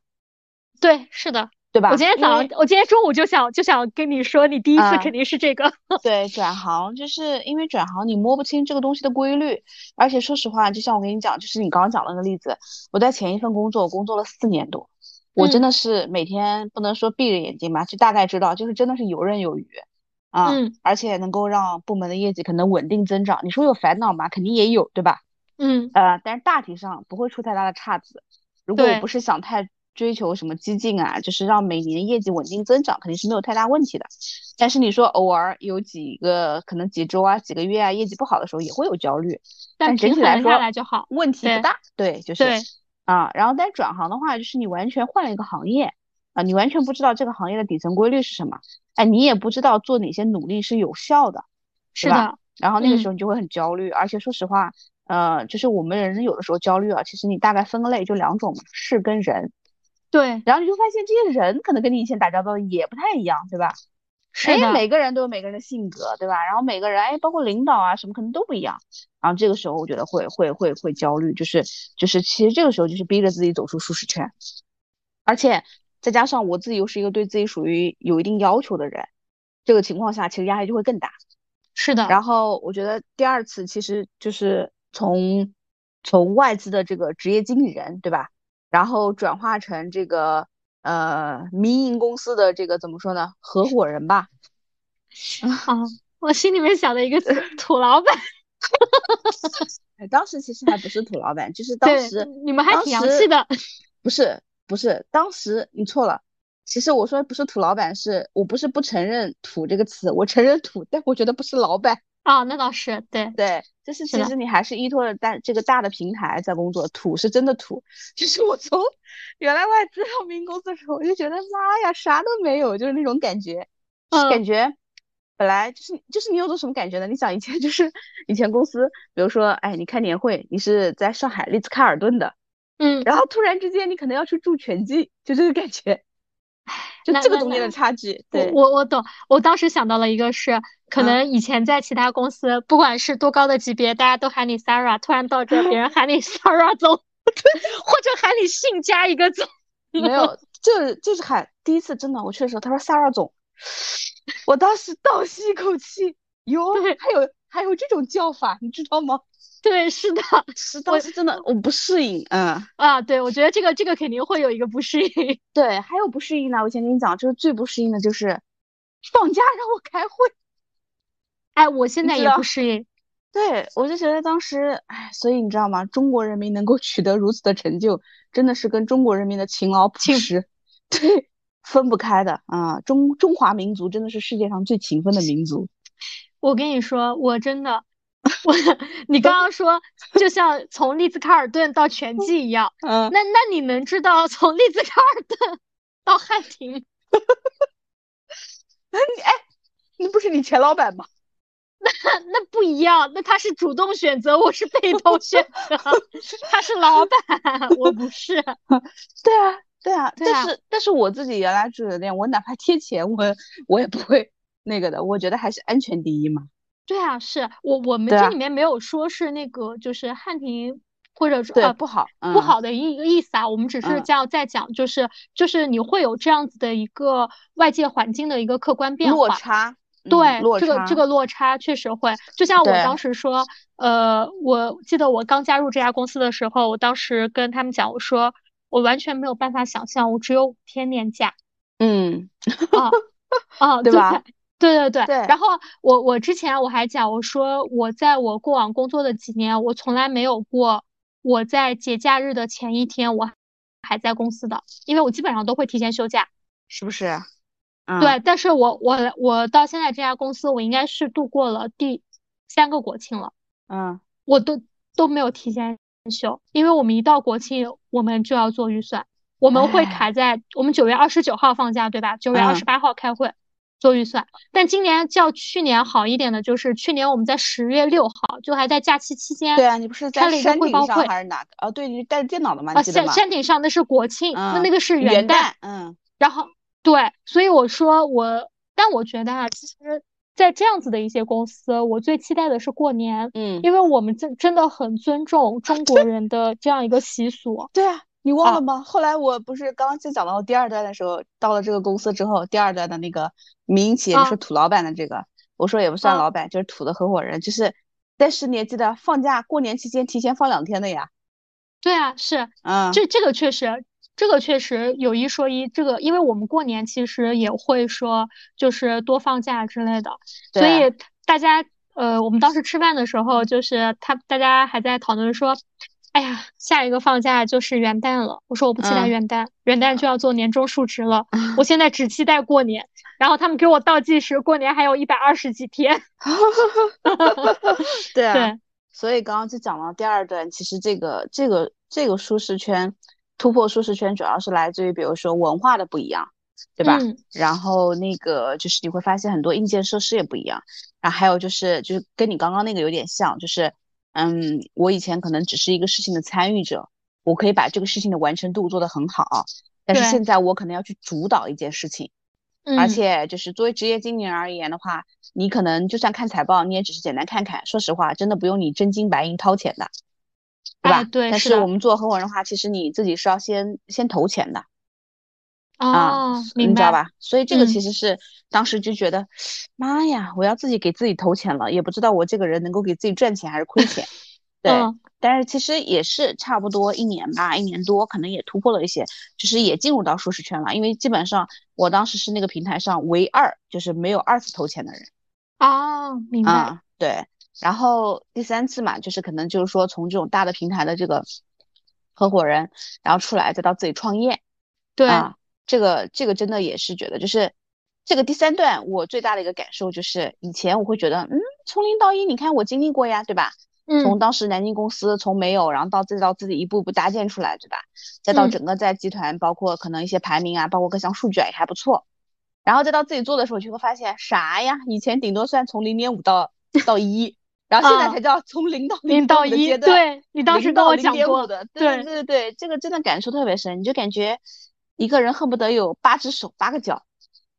对，是的。对吧？我今天早上，我今天中午就想就想跟你说，你第一次肯定是这个。对，转行就是因为转行，你摸不清这个东西的规律，而且说实话，就像我跟你讲，就是你刚刚讲那个例子，我在前一份工作，我工作了四年多，我真的是每天不能说闭着眼睛吧，就大概知道，就是真的是游刃有余啊，而且能够让部门的业绩可能稳定增长。你说有烦恼吗？肯定也有，对吧？嗯，呃，但是大体上不会出太大的岔子。如果我不是想太。追求什么激进啊？就是让每年业绩稳定增长，肯定是没有太大问题的。但是你说偶尔有几个可能几周啊、几个月啊业绩不好的时候，也会有焦虑。但整体来说，问题不大。对，就是啊。然后但转行的话，就是你完全换了一个行业啊，你完全不知道这个行业的底层规律是什么，哎，你也不知道做哪些努力是有效的，是吧？然后那个时候你就会很焦虑。而且说实话，呃，就是我们人有的时候焦虑啊，其实你大概分类就两种嘛，事跟人。对，然后你就发现这些人可能跟你以前打交道的也不太一样，对吧？是的。每个人都有每个人的性格，对吧？然后每个人，哎，包括领导啊什么，可能都不一样。然后这个时候，我觉得会会会会焦虑，就是就是，其实这个时候就是逼着自己走出舒适圈，而且再加上我自己又是一个对自己属于有一定要求的人，这个情况下其实压力就会更大。是的。然后我觉得第二次其实就是从从外资的这个职业经理人，对吧？然后转化成这个呃民营公司的这个怎么说呢？合伙人吧。啊，我心里面想的一个词，土老板。当时其实还不是土老板，就是当时你们还挺洋气的。不是不是，当时你错了。其实我说不是土老板，是我不是不承认土这个词，我承认土，但我觉得不是老板。啊，那倒是对对，就是其实你还是依托着大这个大的平台在工作，土是真的土。就是我从原来外资到民营公司的时候，我就觉得妈呀，啥都没有，就是那种感觉，感觉本来就是就是你有种什么感觉呢？你想以前就是以前公司，比如说哎，你开年会，你是在上海丽兹卡尔顿的，嗯，然后突然之间你可能要去住全季，就这个感觉。就这个中间的差距，对我我懂。我当时想到了一个是，可能以前在其他公司，不管是多高的级别，大家都喊你 Sarah，突然到这，别人 喊你 Sarah 总，或者喊你姓加一个总。没有，就就是喊第一次真的，我去的时候，他说 Sarah 总，我当时倒吸一口气，哟，还有还有这种叫法，你知道吗？对，是的，是当时真的我不适应，嗯啊，对，我觉得这个这个肯定会有一个不适应。对，还有不适应呢，我先跟你讲，就是最不适应的就是放假让我开会。哎，我现在也不适应。对，我就觉得当时，哎，所以你知道吗？中国人民能够取得如此的成就，真的是跟中国人民的勤劳朴实，对，分不开的啊。中中华民族真的是世界上最勤奋的民族。我跟你说，我真的。我，你刚刚说就像从利兹卡尔顿到全季一样，嗯，那那你能知道从利兹卡尔顿到汉庭？那你哎，那不是你前老板吗？那那不一样，那他是主动选择，我是被动选择，他是老板，我不是。对啊，对啊，但是但是我自己原来住酒店，我哪怕贴钱，我我也不会那个的，我觉得还是安全第一嘛。对啊，是我我们这里面没有说是那个就是汉庭或者说呃不好不好的一个意思啊，我们只是这样在讲，就是就是你会有这样子的一个外界环境的一个客观变化落差。对，这个这个落差确实会，就像我当时说，呃，我记得我刚加入这家公司的时候，我当时跟他们讲，我说我完全没有办法想象，我只有五天年假。嗯，啊 啊，对吧？对对对。然后我我之前我还讲，我说我在我过往工作的几年，我从来没有过我在节假日的前一天我还在公司的，因为我基本上都会提前休假，是不是？对，但是我我我到现在这家公司，我应该是度过了第三个国庆了。嗯，我都都没有提前休，因为我们一到国庆，我们就要做预算，我们会卡在我们九月二十九号放假，对吧？九月二十八号开会做预算。但今年较去年好一点的就是，去年我们在十月六号就还在假期期间，对啊，你不是在山顶上还是哪个？哦，对，你带着电脑的吗？啊，山山顶上那是国庆，那那个是元旦。嗯，然后。对，所以我说我，但我觉得啊，其实，在这样子的一些公司，我最期待的是过年，嗯，因为我们真真的很尊重中国人的这样一个习俗。对啊，你忘了吗？后来我不是刚刚就讲到第二段的时候，到了这个公司之后，第二段的那个民营企业就是土老板的这个，我说也不算老板，就是土的合伙人，就是但是你也记得放假过年期间提前放两天的呀。对啊，是，嗯，这这个确实。这个确实有一说一，这个因为我们过年其实也会说，就是多放假之类的，所以大家呃，我们当时吃饭的时候，就是他大家还在讨论说，哎呀，下一个放假就是元旦了。我说我不期待元旦，元旦就要做年终述职了，我现在只期待过年。然后他们给我倒计时，过年还有一百二十几天。对啊，所以刚刚就讲到第二段，其实这个这个这个舒适圈。突破舒适圈主要是来自于，比如说文化的不一样，对吧？然后那个就是你会发现很多硬件设施也不一样，然后还有就是就是跟你刚刚那个有点像，就是嗯，我以前可能只是一个事情的参与者，我可以把这个事情的完成度做得很好，但是现在我可能要去主导一件事情，而且就是作为职业经理人而言的话，你可能就算看财报，你也只是简单看看，说实话，真的不用你真金白银掏钱的。对吧？对，但是我们做合伙人的话，其实你自己是要先先投钱的，啊，你知道吧？所以这个其实是当时就觉得，妈呀，我要自己给自己投钱了，也不知道我这个人能够给自己赚钱还是亏钱。对，但是其实也是差不多一年吧，一年多，可能也突破了一些，就是也进入到舒适圈了。因为基本上我当时是那个平台上唯二就是没有二次投钱的人。啊，明白。对。然后第三次嘛，就是可能就是说从这种大的平台的这个合伙人，然后出来再到自己创业，对啊，这个这个真的也是觉得，就是这个第三段我最大的一个感受就是，以前我会觉得，嗯，从零到一，你看我经历过呀，对吧？嗯，从当时南京公司从没有，然后到再到自己一步步搭建出来，对吧？再到整个在集团，包括可能一些排名啊，包括各项数据啊也还不错，然后再到自己做的时候，就会发现啥呀？以前顶多算从零点五到到一。然后现在才叫从零到零到一，对你当时跟我讲过的，对对对对，这个真的感受特别深，你就感觉一个人恨不得有八只手八个脚，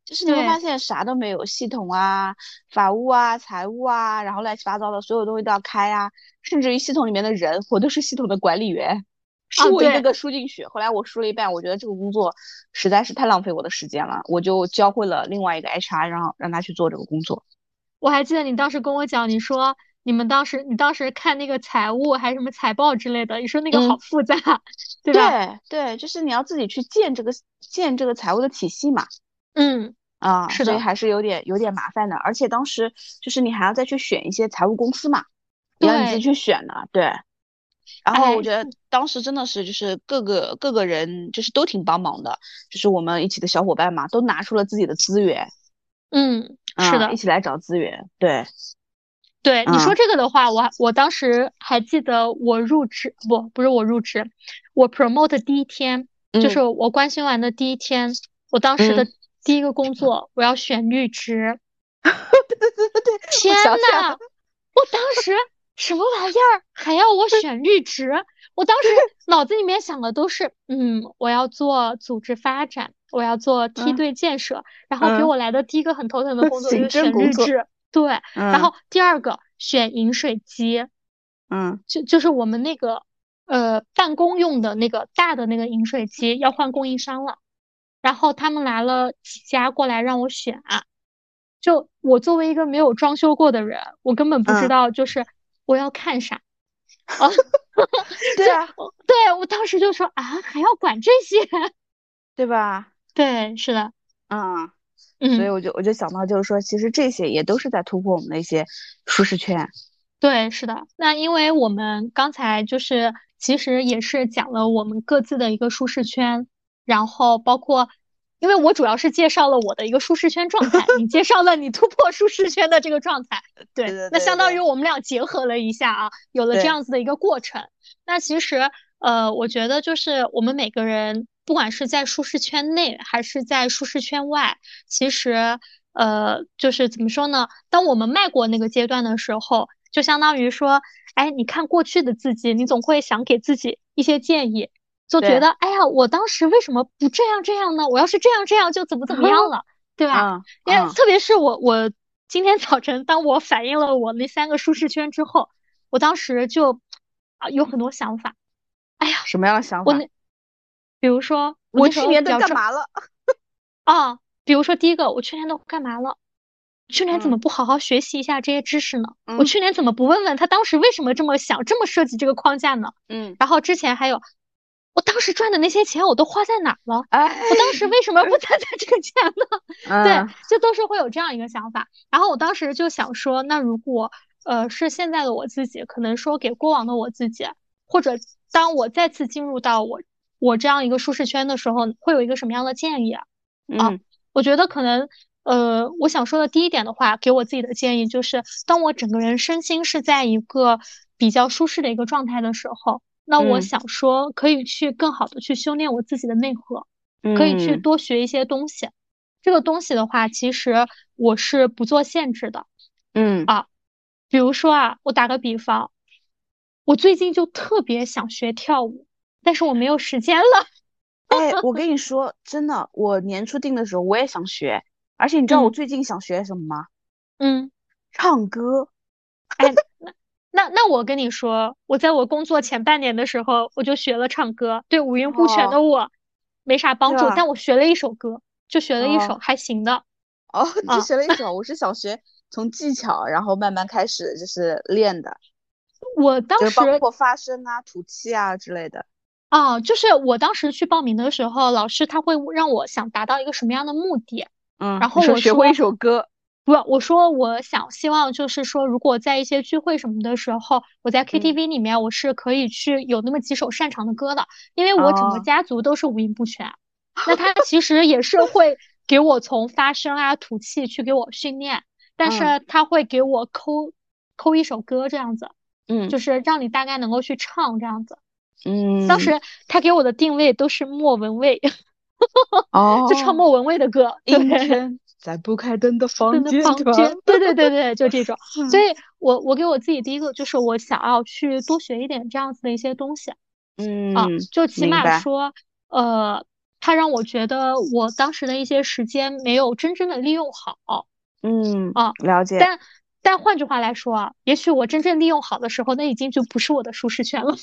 就是你会发现啥都没有，系统啊、法务啊、财务啊，然后乱七八糟的所有东西都要开啊，甚至于系统里面的人，我都是系统的管理员，是我一个个输进去。后来我输了一半，我觉得这个工作实在是太浪费我的时间了，我就教会了另外一个 HR，然后让他去做这个工作。我还记得你当时跟我讲，你说。你们当时，你当时看那个财务还是什么财报之类的，你说那个好复杂，对吧？对对，就是你要自己去建这个建这个财务的体系嘛。嗯啊，是的，所以还是有点有点麻烦的。而且当时就是你还要再去选一些财务公司嘛，要你自己去选的。对。然后我觉得当时真的是就是各个各个人就是都挺帮忙的，就是我们一起的小伙伴嘛，都拿出了自己的资源。嗯，是的，一起来找资源。对。对你说这个的话，我我当时还记得我入职不不是我入职，我 promote 第一天就是我关心完的第一天，我当时的第一个工作我要选绿植。对对对对对！天呐，我当时什么玩意儿还要我选绿植？我当时脑子里面想的都是，嗯，我要做组织发展，我要做梯队建设，然后给我来的第一个很头疼的工作就是选绿植。对，然后第二个选饮水机，嗯，就就是我们那个呃办公用的那个大的那个饮水机要换供应商了，然后他们来了几家过来让我选，就我作为一个没有装修过的人，我根本不知道就是我要看啥，啊，对啊，对我当时就说啊还要管这些，对吧？对，是的，嗯。所以我就我就想到，就是说，其实这些也都是在突破我们的一些舒适圈。对，是的。那因为我们刚才就是其实也是讲了我们各自的一个舒适圈，然后包括，因为我主要是介绍了我的一个舒适圈状态，你介绍了你突破舒适圈的这个状态。对，那相当于我们俩结合了一下啊，有了这样子的一个过程。那其实呃，我觉得就是我们每个人。不管是在舒适圈内还是在舒适圈外，其实，呃，就是怎么说呢？当我们迈过那个阶段的时候，就相当于说，哎，你看过去的自己，你总会想给自己一些建议，就觉得，哎呀，我当时为什么不这样这样呢？我要是这样这样，就怎么怎么样了，对吧？因为特别是我，我今天早晨当我反映了我那三个舒适圈之后，我当时就啊有很多想法，哎呀，什么样的想法？我那。比如说，我去年都干嘛了？啊，比如说第一个，我去年都干嘛了？去年怎么不好好学习一下这些知识呢？我去年怎么不问问他当时为什么这么想，这么设计这个框架呢？嗯，然后之前还有，我当时赚的那些钱我都花在哪了？哎，我当时为什么不 攒攒这个钱呢？对，就都是会有这样一个想法。然后我当时就想说，那如果呃是现在的我自己，可能说给过往的我自己，或者当我再次进入到我。我这样一个舒适圈的时候，会有一个什么样的建议啊？啊，我觉得可能，呃，我想说的第一点的话，给我自己的建议就是，当我整个人身心是在一个比较舒适的一个状态的时候，那我想说，可以去更好的去修炼我自己的内核，可以去多学一些东西。这个东西的话，其实我是不做限制的。嗯啊，比如说啊，我打个比方，我最近就特别想学跳舞。但是我没有时间了。哎，我跟你说，真的，我年初定的时候我也想学，而且你知道我最近想学什么吗？嗯，唱歌。哎，那那那我跟你说，我在我工作前半年的时候，我就学了唱歌，对五音不全的我没啥帮助，但我学了一首歌，就学了一首还行的。哦，就学了一首，我是想学从技巧，然后慢慢开始就是练的。我当时包括发声啊、吐气啊之类的。啊，就是我当时去报名的时候，老师他会让我想达到一个什么样的目的？嗯，然后我学会一首歌，不，我说我想希望就是说，如果在一些聚会什么的时候，我在 KTV 里面我是可以去有那么几首擅长的歌的，因为我整个家族都是五音不全，那他其实也是会给我从发声啊、吐气去给我训练，但是他会给我抠抠一首歌这样子，嗯，就是让你大概能够去唱这样子。嗯，当时他给我的定位都是莫文蔚，哦，就唱莫文蔚的歌。阴天在不开灯的房间，对对对对，就这种。所以我我给我自己第一个就是我想要去多学一点这样子的一些东西。嗯，啊，就起码说，呃，他让我觉得我当时的一些时间没有真正的利用好。嗯，啊，了解。但但换句话来说啊，也许我真正利用好的时候，那已经就不是我的舒适圈了。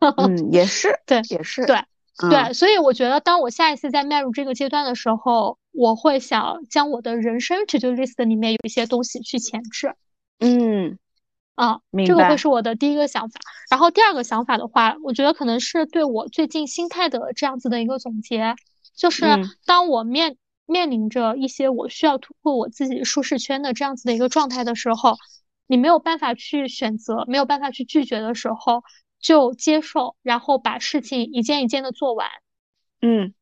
嗯，也是，对，也是，对，对，所以我觉得，当我下一次再迈入这个阶段的时候，我会想将我的人生 to do list 里面有一些东西去前置。嗯，啊，这个会是我的第一个想法。然后第二个想法的话，我觉得可能是对我最近心态的这样子的一个总结，就是当我面面临着一些我需要突破我自己舒适圈的这样子的一个状态的时候，你没有办法去选择，没有办法去拒绝的时候。就接受，然后把事情一件一件的做完。嗯，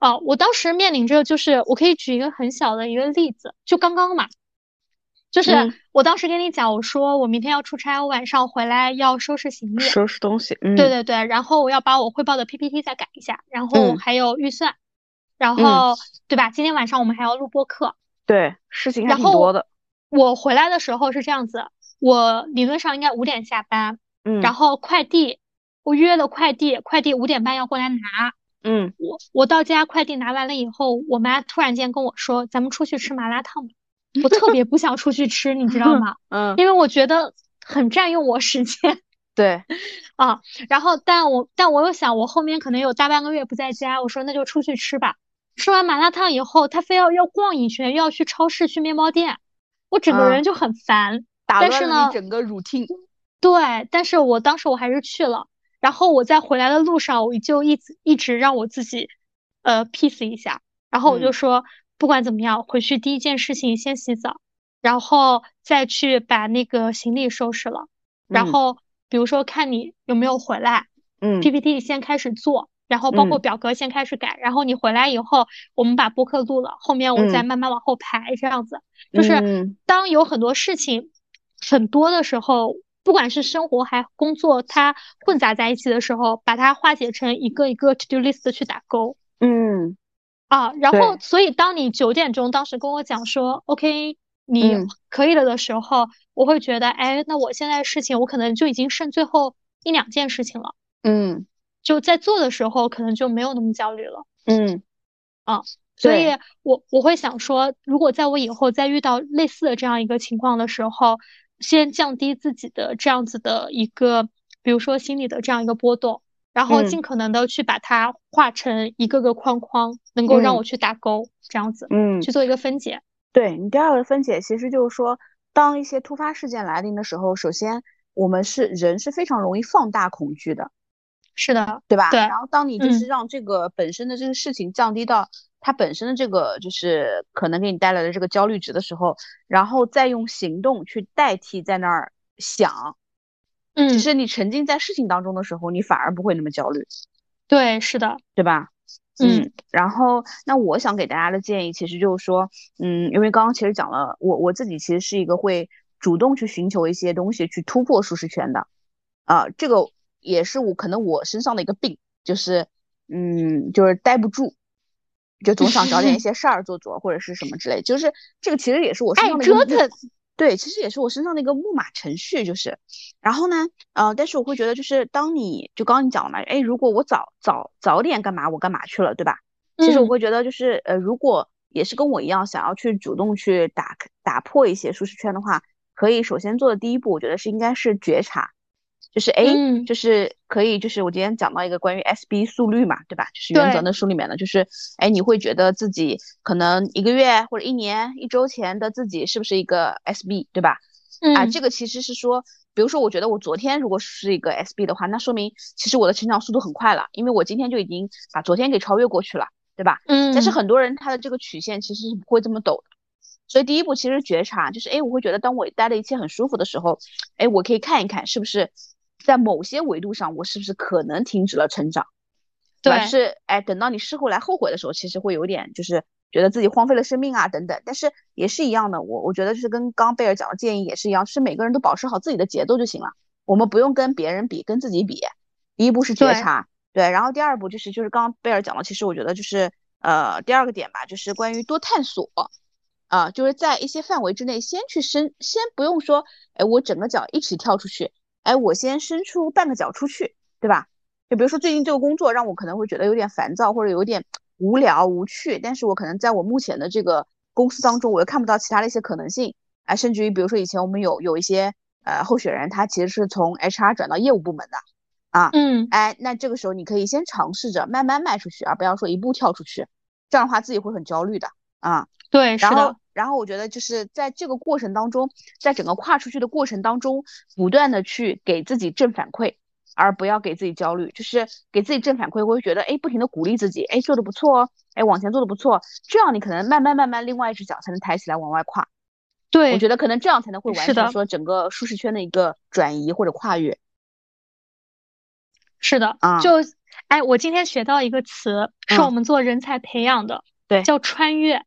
哦，我当时面临着就是，我可以举一个很小的一个例子，就刚刚嘛，就是我当时跟你讲，我说我明天要出差，我晚上回来要收拾行李，收拾东西。嗯，对对对，然后我要把我汇报的 PPT 再改一下，然后还有预算，然后对吧？今天晚上我们还要录播课，对，事情还挺多的。我回来的时候是这样子，我理论上应该五点下班。嗯，然后快递，我约了快递，快递五点半要过来拿。嗯，我我到家，快递拿完了以后，我妈突然间跟我说：“咱们出去吃麻辣烫吧。”我特别不想出去吃，你知道吗？嗯，因为我觉得很占用我时间。对，啊，然后但我但我又想，我后面可能有大半个月不在家，我说那就出去吃吧。吃完麻辣烫以后，他非要要逛一圈，又要去超市、去面包店，我整个人就很烦。打乱了整个 routine。对，但是我当时我还是去了。然后我在回来的路上，我就一直一直让我自己，呃，peace 一下。然后我就说，不管怎么样，回去第一件事情先洗澡，然后再去把那个行李收拾了。然后比如说看你有没有回来，嗯，PPT 先开始做。然后包括表格先开始改，然后你回来以后，我们把播客录了，后面我再慢慢往后排，这样子。就是当有很多事情很多的时候，不管是生活还工作，它混杂在一起的时候，把它化解成一个一个 to do list 去打勾。嗯，啊，然后所以当你九点钟当时跟我讲说 OK 你可以了的时候，我会觉得，哎，那我现在事情我可能就已经剩最后一两件事情了。嗯。就在做的时候，可能就没有那么焦虑了。嗯，啊，所以我我会想说，如果在我以后再遇到类似的这样一个情况的时候，先降低自己的这样子的一个，比如说心理的这样一个波动，然后尽可能的去把它画成一个个框框，能够让我去打勾，这样子，嗯，去做一个分解。对你第二个分解，其实就是说，当一些突发事件来临的时候，首先我们是人是非常容易放大恐惧的。是的，对吧？对。然后当你就是让这个本身的这个事情降低到它本身的这个就是可能给你带来的这个焦虑值的时候，然后再用行动去代替在那儿想，嗯，其实你沉浸在事情当中的时候，你反而不会那么焦虑。对，是的，对吧？嗯。然后那我想给大家的建议，其实就是说，嗯，因为刚刚其实讲了，我我自己其实是一个会主动去寻求一些东西去突破舒适圈的，啊，这个。也是我可能我身上的一个病，就是，嗯，就是待不住，就总想找点一些事儿做做，或者是什么之类。就是这个其实也是我身上的折腾，对，其实也是我身上的一个木马程序。就是，然后呢，呃，但是我会觉得，就是当你就刚刚你讲了嘛，哎，如果我早早早点干嘛，我干嘛去了，对吧？其实我会觉得，就是呃，如果也是跟我一样想要去主动去打打破一些舒适圈的话，可以首先做的第一步，我觉得是应该是觉察。就是哎，就是可以，就是我今天讲到一个关于 SB 速率嘛，对吧？就是原则的书里面的，就是哎，你会觉得自己可能一个月或者一年、一周前的自己是不是一个 SB，对吧？啊，这个其实是说，比如说，我觉得我昨天如果是一个 SB 的话，那说明其实我的成长速度很快了，因为我今天就已经把昨天给超越过去了，对吧？嗯。但是很多人他的这个曲线其实是不会这么陡的，所以第一步其实觉察，就是哎，我会觉得当我待的一切很舒服的时候，哎，我可以看一看是不是。在某些维度上，我是不是可能停止了成长？对，是哎，等到你事后来后悔的时候，其实会有点就是觉得自己荒废了生命啊等等。但是也是一样的，我我觉得就是跟刚贝尔讲的建议也是一样，是每个人都保持好自己的节奏就行了。我们不用跟别人比，跟自己比。第一步是觉察，对，然后第二步就是就是刚刚贝尔讲的，其实我觉得就是呃第二个点吧，就是关于多探索啊，就是在一些范围之内先去深，先不用说哎我整个脚一起跳出去。哎，我先伸出半个脚出去，对吧？就比如说最近这个工作让我可能会觉得有点烦躁或者有点无聊无趣，但是我可能在我目前的这个公司当中，我又看不到其他的一些可能性。哎，甚至于比如说以前我们有有一些呃候选人，他其实是从 HR 转到业务部门的啊，嗯，哎，那这个时候你可以先尝试着慢慢迈出去，而不要说一步跳出去，这样的话自己会很焦虑的啊。对，是的。然后我觉得就是在这个过程当中，在整个跨出去的过程当中，不断的去给自己正反馈，而不要给自己焦虑。就是给自己正反馈，我会觉得，哎，不停的鼓励自己，哎，做的不错哦，哎，往前做的不错，这样你可能慢慢慢慢，另外一只脚才能抬起来往外跨。对，我觉得可能这样才能会完成说整个舒适圈的一个转移或者跨越。是的，啊，就，哎，我今天学到一个词，是我们做人才培养的，对，叫穿越。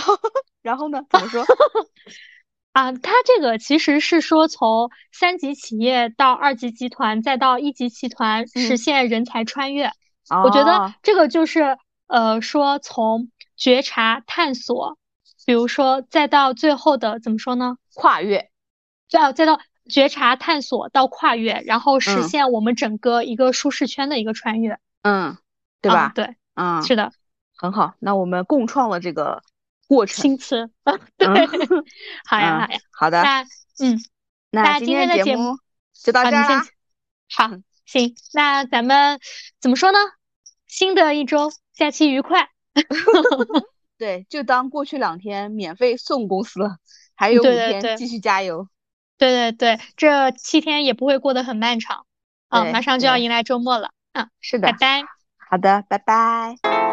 哦。然后呢？怎么说？啊，它这个其实是说从三级企业到二级集团，再到一级集团，实现人才穿越。我觉得这个就是呃，说从觉察、探索，比如说再到最后的怎么说呢？跨越，再再到觉察、探索到跨越，然后实现我们整个一个舒适圈的一个穿越。嗯，对吧？对，嗯，是的，很好。那我们共创了这个。过程。心思，对，好呀，好呀，好的。那嗯，那今天的节目就到这啦。好，行，那咱们怎么说呢？新的一周假期愉快。对，就当过去两天免费送公司了，还有五天继续加油。对对对，这七天也不会过得很漫长。啊，马上就要迎来周末了。嗯，是的。拜拜。好的，拜拜。